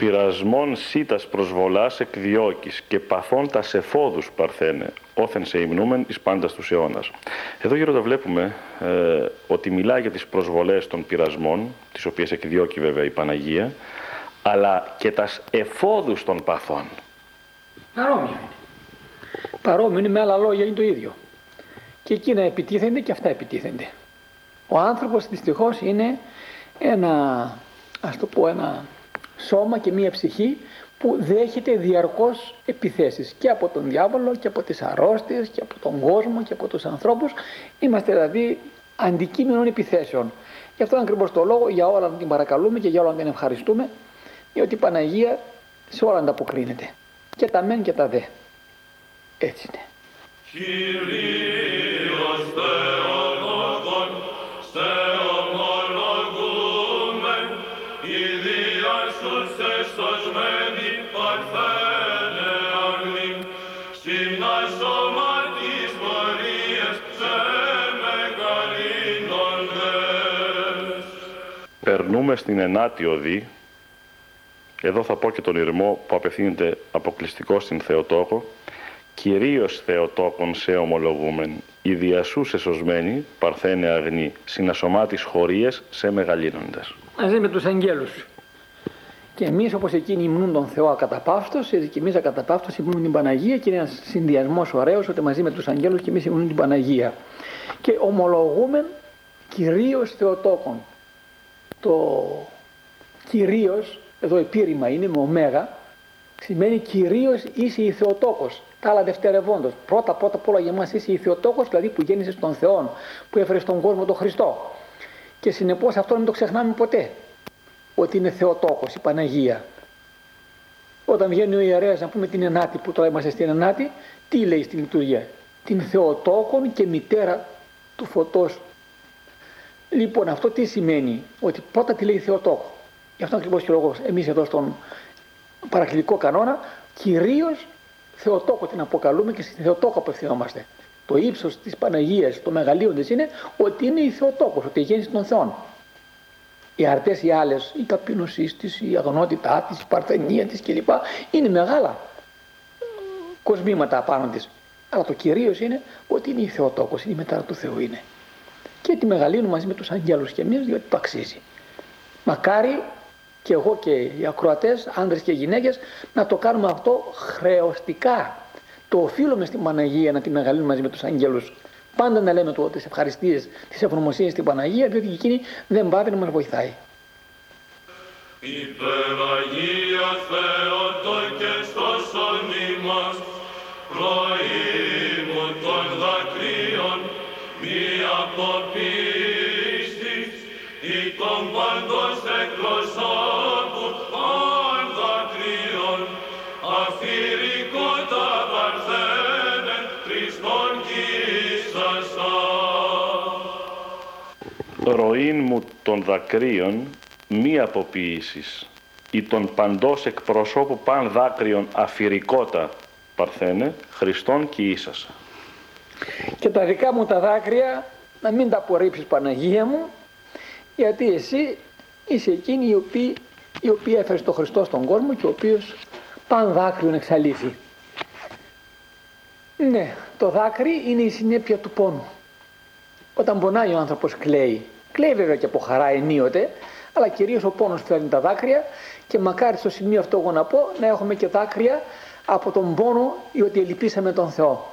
Πειρασμών σίτας προσβολάς εκδιώκεις και παθών τα σεφόδους παρθένε, όθεν σε υμνούμεν εις πάντας τους αιώνας. Εδώ γύρω βλέπουμε ε, ότι μιλάει για τις προσβολές των πειρασμών, τις οποίες εκδιώκει βέβαια η Παναγία, αλλά και τα εφόδους των παθών. Παρόμοιο είναι. Παρόμοιο είναι με άλλα λόγια είναι το ίδιο. Και εκείνα επιτίθενται και αυτά επιτίθενται. Ο άνθρωπος δυστυχώς είναι ένα, ας το πω, ένα σώμα και μία ψυχή που δέχεται διαρκώς επιθέσεις και από τον διάβολο και από τις αρρώστιες και από τον κόσμο και από τους ανθρώπους. Είμαστε δηλαδή αντικείμενων επιθέσεων. Γι' αυτό ακριβώς το λόγο για όλα να την παρακαλούμε και για όλα να την ευχαριστούμε, διότι η Παναγία σε όλα ανταποκρίνεται. Και τα μεν και τα δε. Έτσι είναι. Περνούμε στην ενάτη οδή. Εδώ θα πω και τον ηρμό που απευθύνεται αποκλειστικό στην Θεοτόκο. Κυρίως Θεοτόκον σε ομολογούμεν, οι διασούς εσωσμένοι, παρθένε αγνή, συνασωμάτης χωρίες σε μεγαλύνοντες. Μαζί με τους αγγέλους. Και εμείς όπως εκείνοι υμνούν τον Θεό ακαταπαύστος, έτσι και εμείς ακαταπαύστος υμνούν την Παναγία και είναι ένας συνδυασμός ωραίος ότι μαζί με τους αγγέλους και εμείς υμνούν την Παναγία. Και ομολογούμε κυρίως Θεοτόκον το κυρίως, εδώ επίρρημα είναι με ωμέγα, σημαίνει κυρίως είσαι η Θεοτόκος, τα άλλα δευτερευόντως. Πρώτα πρώτα απ' όλα για μας είσαι η Θεοτόκος, δηλαδή που γέννησες τον Θεό, που έφερες στον κόσμο τον Χριστό. Και συνεπώς αυτό δεν το ξεχνάμε ποτέ, ότι είναι Θεοτόκος, η Παναγία. Όταν βγαίνει ο ιερέας να πούμε την Ενάτη, που τώρα είμαστε στην Ενάτη, τι λέει στην λειτουργία; Την Θεοτόκον και μητέρα του φωτός Λοιπόν, αυτό τι σημαίνει, ότι πρώτα τη λέει Θεοτόκο. Γι' αυτό ακριβώς και ο λόγος εμείς εδώ στον παρακλητικό κανόνα, κυρίως Θεοτόκο την αποκαλούμε και στη Θεοτόκο απευθυνόμαστε. Το ύψος της Παναγίας, το μεγαλείοντε είναι ότι είναι η Θεοτόκος, ότι γέννηση των Θεών. Οι αρτές οι άλλες, η ταπείνωσή της, η αγνότητά της, η παρθενία της κλπ. είναι μεγάλα κοσμήματα απάνω της. Αλλά το κυρίως είναι ότι είναι η Θεοτόκος, είναι η μετάρα του Θεού είναι και τη μεγαλύνουμε μαζί με τους αγγέλους και εμείς διότι το αξίζει. Μακάρι και εγώ και οι ακροατές, άνδρες και γυναίκες, να το κάνουμε αυτό χρεωστικά. Το οφείλουμε στην Παναγία να τη μεγαλύνουμε μαζί με τους αγγέλους. Πάντα να λέμε το, τις ευχαριστίες, τις ευγνωμοσίες στην Παναγία, διότι εκείνη δεν πάει να μας βοηθάει. Υπεραγία Θεότο και στο σώνη μας, προήμου αποπίστης, ή των παντός εκπροσώπου των δακρύων, αφηρικότα παρθένε, Χριστόν κοίσασα. Ροήν μου των δακρύων μη αποποίησης, ή των παντός εκπροσώπου παν δάκρυων αφηρικότα παρθένε, Χριστόν και ίσασα. Και τα δικά μου τα δάκρυα να μην τα απορρίψεις Παναγία μου γιατί εσύ είσαι εκείνη η οποία, η οποία έφερες τον Χριστό στον κόσμο και ο οποίος παν δάκρυον εξαλείφει. Ναι, το δάκρυ είναι η συνέπεια του πόνου. Όταν πονάει ο άνθρωπος κλαίει. Κλαίει βέβαια και από χαρά ενίοτε, αλλά κυρίως ο πόνος φέρνει τα δάκρυα και μακάρι στο σημείο αυτό εγώ να πω να έχουμε και δάκρυα από τον πόνο ή ότι ελπίσαμε τον Θεό.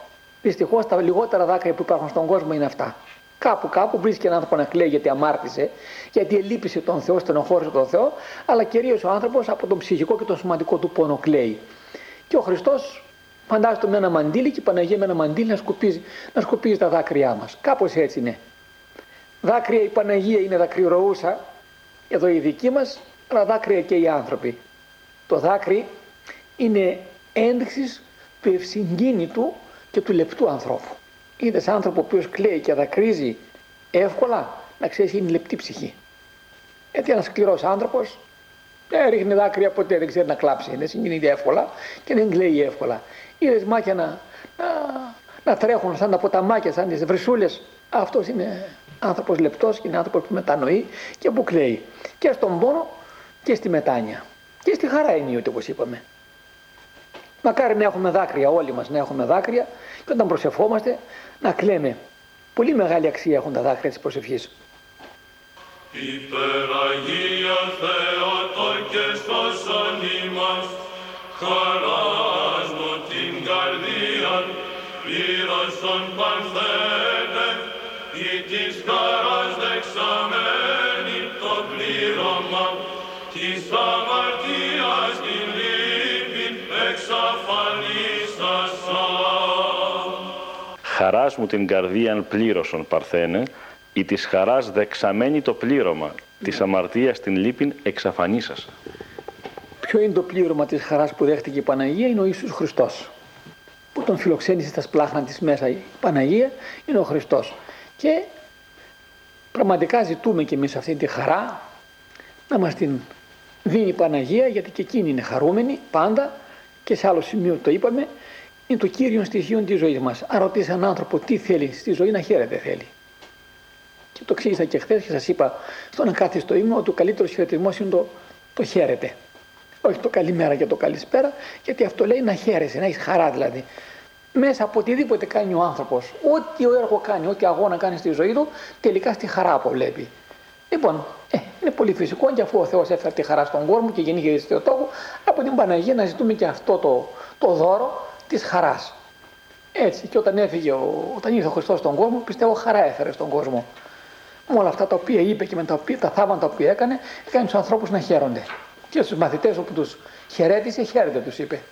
Δυστυχώς τα λιγότερα δάκρυα που υπάρχουν στον κόσμο είναι αυτά. Κάπου κάπου βρίσκει έναν άνθρωπο να κλαίει γιατί αμάρτησε, γιατί ελείπησε τον Θεό, στενοχώρησε τον Θεό, αλλά κυρίως ο άνθρωπος από τον ψυχικό και τον σωματικό του πόνο κλαίει. Και ο Χριστός φαντάζεται με ένα μαντίλι και η Παναγία με ένα μαντίλι να σκουπίζει, να σκουπίζει τα δάκρυά μας. Κάπως έτσι είναι. Δάκρυα η Παναγία είναι δακρυρωούσα, εδώ η δική μας, αλλά δάκρυα και οι άνθρωποι. Το δάκρυ είναι ένδειξης του ευσυγκίνητου και του λεπτού ανθρώπου. Είδες άνθρωπο ο οποίος κλαίει και δακρύζει εύκολα, να ξέρει είναι λεπτή ψυχή. Γιατί ένας σκληρός άνθρωπος δεν ρίχνει δάκρυα ποτέ, δεν ξέρει να κλάψει. Δεν συγκινείται εύκολα και δεν κλαίει εύκολα. Είδες μάτια να, να, να, τρέχουν σαν τα ποταμάκια, σαν τις βρυσούλες. Αυτός είναι άνθρωπος λεπτός και είναι άνθρωπος που μετανοεί και που κλαίει. Και στον πόνο και στη μετάνοια. Και στη χαρά ενίοτε όπως είπαμε. Μακάρι να έχουμε δάκρυα, όλοι μας να έχουμε δάκρυα και όταν προσευχόμαστε να κλαίμε. Πολύ μεγάλη αξία έχουν τα δάκρυα της προσευχής. Υπεραγία Θεότο και σώσον ημάς, χαράς Χαράς μου την καρδίαν πλήρωσον παρθένε, ή της χαράς δεξαμένη το πλήρωμα, της αμαρτίας την λύπην εξαφανίσασα. Ποιο είναι το πλήρωμα της χαράς που δέχτηκε η Παναγία; Είναι ο Ιησούς Χριστός. Που τον φιλοξένησε στα σπλάχνα της μέσα η Παναγία είναι ο Χριστός. Και πραγματικά ζητούμε και εμείς αυτή τη χαρά να μας την δίνει η Παναγία γιατί και εκείνη είναι χαρούμενη πάντα. Και σε άλλο σημείο το είπαμε είναι το κύριο στοιχείο της ζωής μας. Αν ρωτήσει έναν άνθρωπο τι θέλει στη ζωή να χαίρεται θέλει. Και το εξήγησα και χθες και σας είπα στον κάθε στο ύμνο ότι ο καλύτερο χαιρετισμό είναι το, το χαίρεται. Όχι το καλημέρα και το καλησπέρα, γιατί αυτό λέει να χαίρεσαι, να έχεις χαρά δηλαδή. Μέσα από οτιδήποτε κάνει ο άνθρωπος, ό,τι ο έργο κάνει, ό,τι αγώνα κάνει στη ζωή του, τελικά στη χαρά αποβλέπει. Λοιπόν, ε, είναι πολύ φυσικό και αφού ο Θεός έφερε τη χαρά στον κόσμο και γεννήθηκε στο τόπο, από την Παναγία να ζητούμε και αυτό το, το δώρο της χαράς. Έτσι, και όταν έφυγε, ο, όταν ήρθε ο Χριστός στον κόσμο, πιστεύω χαρά έφερε στον κόσμο με όλα αυτά τα οποία είπε και με τα, οποία, τα θαύματα τα οποία έκανε, έκανε τους ανθρώπους να χαίρονται. Και στους μαθητές όπου τους χαιρέτησε, χαίρετε τους είπε.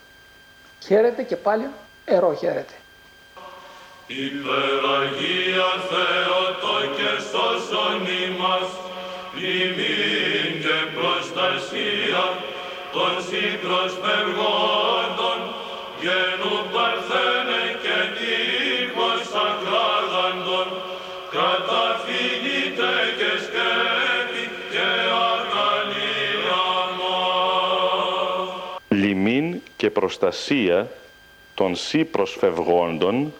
Χαίρετε και πάλι ερώ χαίρετε. Υπεραγία Θεότο και σώσον ημάς, πλημμύν και προστασία των συμπροσπεργόντων, γενού Λιμήν και προστασία των σύ προσφευγόντων,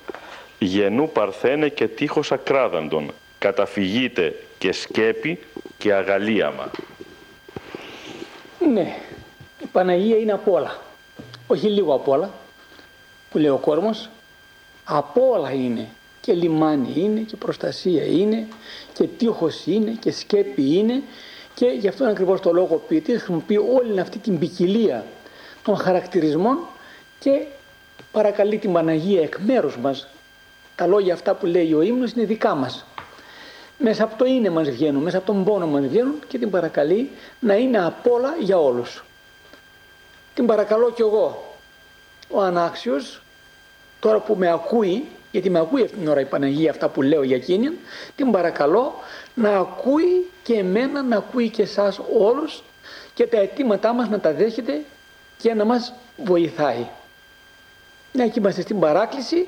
γενού παρθένε και τείχος ακράδαντων, καταφυγείτε και σκέπη και αγαλίαμα. Ναι, η Παναγία είναι απ' όλα. Όχι λίγο απ' όλα, που λέει ο κόσμος. Από όλα είναι. Και λιμάνι είναι και προστασία είναι και τείχος είναι και σκέπη είναι και γι' αυτόν ακριβώς το λόγο ο ποιητής χρησιμοποιεί όλη αυτή την ποικιλία των χαρακτηρισμών και παρακαλεί την Παναγία εκ μέρους μας τα λόγια αυτά που λέει ο ύμνος είναι δικά μας. Μέσα από το είναι μας βγαίνουν, μέσα από τον πόνο μας βγαίνουν και την παρακαλεί να είναι απ' όλα για όλους. Την παρακαλώ κι εγώ, ο ανάξιος, τώρα που με ακούει, γιατί με ακούει αυτήν την ώρα η Παναγία αυτά που λέω για εκείνη, την παρακαλώ να ακούει και εμένα, να ακούει και εσάς όλους και τα αιτήματά μας να τα δέχεται και να μας βοηθάει. Μια και είμαστε στην παράκληση,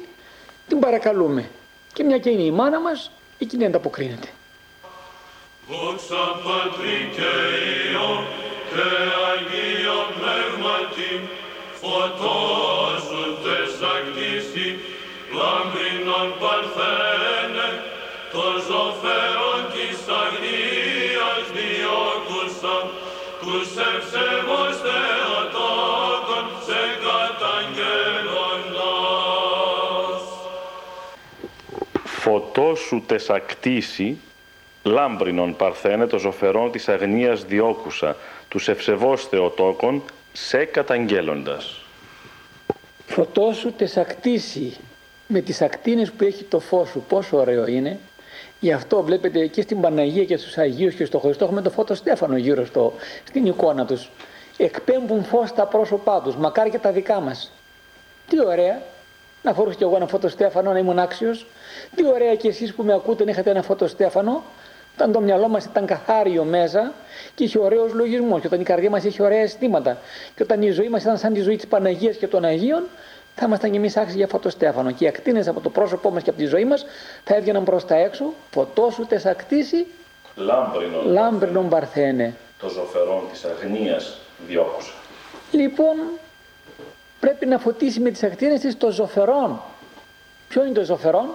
την παρακαλούμε. Και μια και είναι η μάνα μας, εκείνη ανταποκρίνεται. Δόξα Πατρί και Υιό και Αγίο Πνεύματι, φωτός λάμπρινον παρθένε, το ζωφέρον της αγνίας διώκουσα, τους ευσεβώς θεοτόκων σε καταγγέλλοντας. Φωτό σου τεσακτήσει, λάμπρινον παρθένε το ζωφερόν της αγνίας διώκουσα, τους ευσεβώς θεοτόκων σε καταγγέλλοντας. Φωτό σου τεσακτήσει με τις ακτίνες που έχει το φως σου, πόσο ωραίο είναι. Γι' αυτό βλέπετε και στην Παναγία και στους Αγίους και στο Χριστό έχουμε το φώτο Στέφανο γύρω στο, στην εικόνα τους. Εκπέμπουν φως στα πρόσωπά τους, μακάρι και τα δικά μας. Τι ωραία, να φορούσα κι εγώ ένα φώτο Στέφανο να ήμουν άξιος. Τι ωραία κι εσείς που με ακούτε να είχατε ένα φώτο Στέφανο, όταν το μυαλό μας ήταν καθάριο μέσα και είχε ωραίος λογισμό και όταν η καρδιά μας είχε ωραία αισθήματα και όταν η ζωή μας ήταν σαν τη ζωή της Παναγίας και των Αγίων θα ήμασταν και εμείς άξιοι για φωτοστέφανο. Και οι ακτίνες από το πρόσωπό μας και από τη ζωή μας θα έβγαιναν προς τα έξω, φωτό σου τεσακτήσει, λάμπρινον, λάμπρινον παρθένε. Το ζωφερόν της αγνίας διώκουσα. Λοιπόν, πρέπει να φωτίσει με τις ακτίνες της το ζωφερόν. Ποιο είναι το ζωφερόν;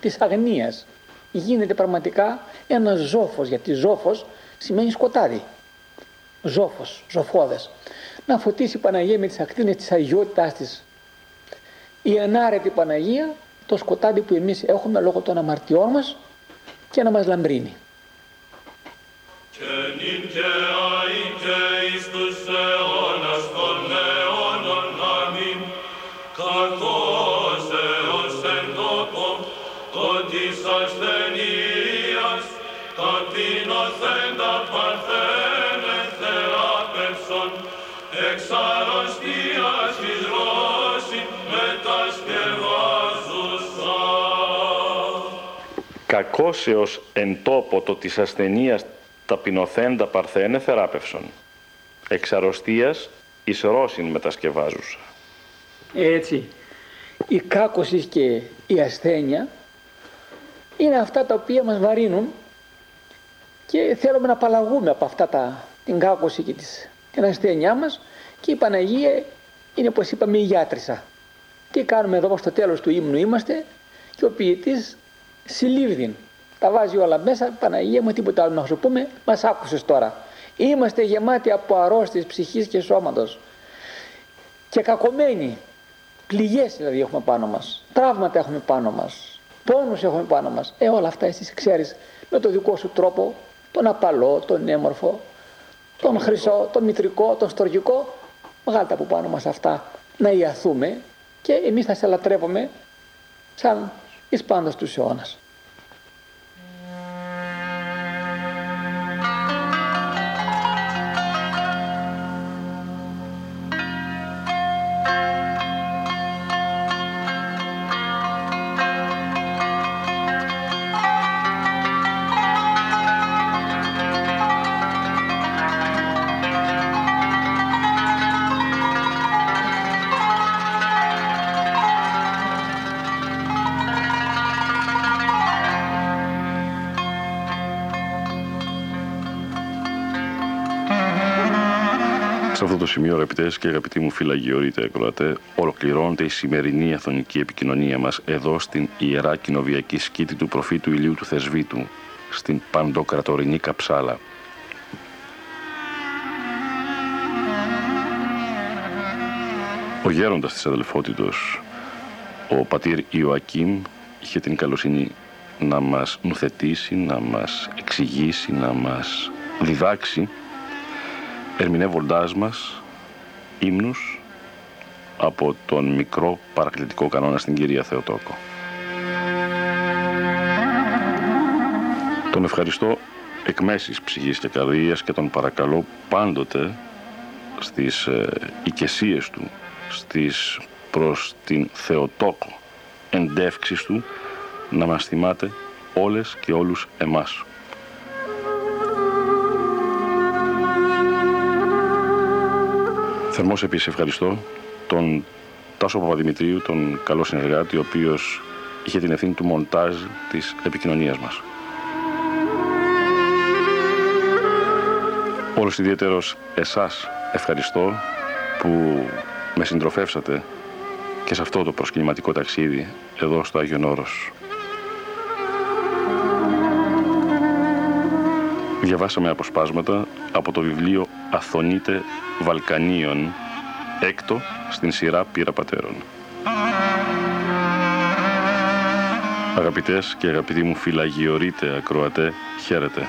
Της αγνίας. Γίνεται πραγματικά ένα ζώφος, γιατί ζώφος σημαίνει σκοτάδι. Ζώφος, ζωφόδε. Να φωτίσει η Παναγία με τις ακτίνες της αγιότητάς της η ανάρετη Παναγία το σκοτάδι που εμείς έχουμε λόγω των αμαρτιών μας και να μας λαμπρύνει. Κακόσεως εν τόπο το της ασθενείας ταπεινωθέντα παρθένε θεράπευσον. Εξ αρρωστίας εις ρώσιν μετασκευάζουσα. Έτσι. Η κάκωση και η ασθένεια είναι αυτά τα οποία μας βαρύνουν και θέλουμε να απαλλαγούμε από αυτά τα, την κάκωση και της, την ασθένειά μας και η Παναγία είναι όπως είπαμε η γιάτρισα. Τι κάνουμε εδώ στο τέλος του ύμνου είμαστε και ο ποιητής συλλήβδιν. Τα βάζει όλα μέσα, Παναγία μου τίποτα άλλο να σου πούμε, μας άκουσες τώρα. Είμαστε γεμάτοι από αρρώστιες ψυχής και σώματος. Και κακομένοι. Πληγές δηλαδή έχουμε πάνω μας, τραύματα έχουμε πάνω μας, πόνους έχουμε πάνω μας. Ε όλα αυτά εσύ ξέρεις. Με το δικό σου τρόπο, τον απαλό, τον έμορφο, τον χρυσό, τον μητρικό, τον στοργικό, βγάλτε από πάνω μας αυτά να ιαθούμε. Και εμείς θα σε λατρεύουμε σαν εις πάντας τους αιώνας. Αυτό το σημείο, αγαπητές και αγαπητοί μου φυλαγιορείτε ακροατέ, ολοκληρώνεται η σημερινή αθωνική επικοινωνία μας εδώ στην ιερά κοινοβιακή σκήτη του προφήτου ηλίου του Θεσβήτου, στην παντοκρατορινή Καψάλα. Ο γέροντας της αδελφότητος, ο πατήρ Ιωακίμ, είχε την καλοσύνη να μας νουθετήσει, να μας εξηγήσει, να μας διδάξει ερμηνεύοντάς μας ύμνους από τον μικρό παρακλητικό κανόνα στην Κυρία Θεοτόκο. Τον ευχαριστώ εκ μέσης ψυχής και καρδίας και τον παρακαλώ πάντοτε στις ε, οικεσίες του, στις προς την Θεοτόκο εντεύξεις του να μας θυμάται όλες και όλους εμάς. Θερμός επίσης ευχαριστώ τον Τάσο Παπαδημητρίου, τον καλό συνεργάτη, ο οποίος είχε την ευθύνη του μοντάζ της επικοινωνίας μας. Όλος ιδιαίτερος εσάς ευχαριστώ που με συντροφεύσατε και σε αυτό το προσκυνηματικό ταξίδι εδώ στο Άγιον Όρος. Διαβάσαμε αποσπάσματα από το βιβλίο «Αθωνίτε Βαλκανίων» έκτο στην σειρά «Πύρα Πατέρων». Αγαπητές και αγαπητοί μου φυλαγιορείτε ακροατέ, χαίρετε.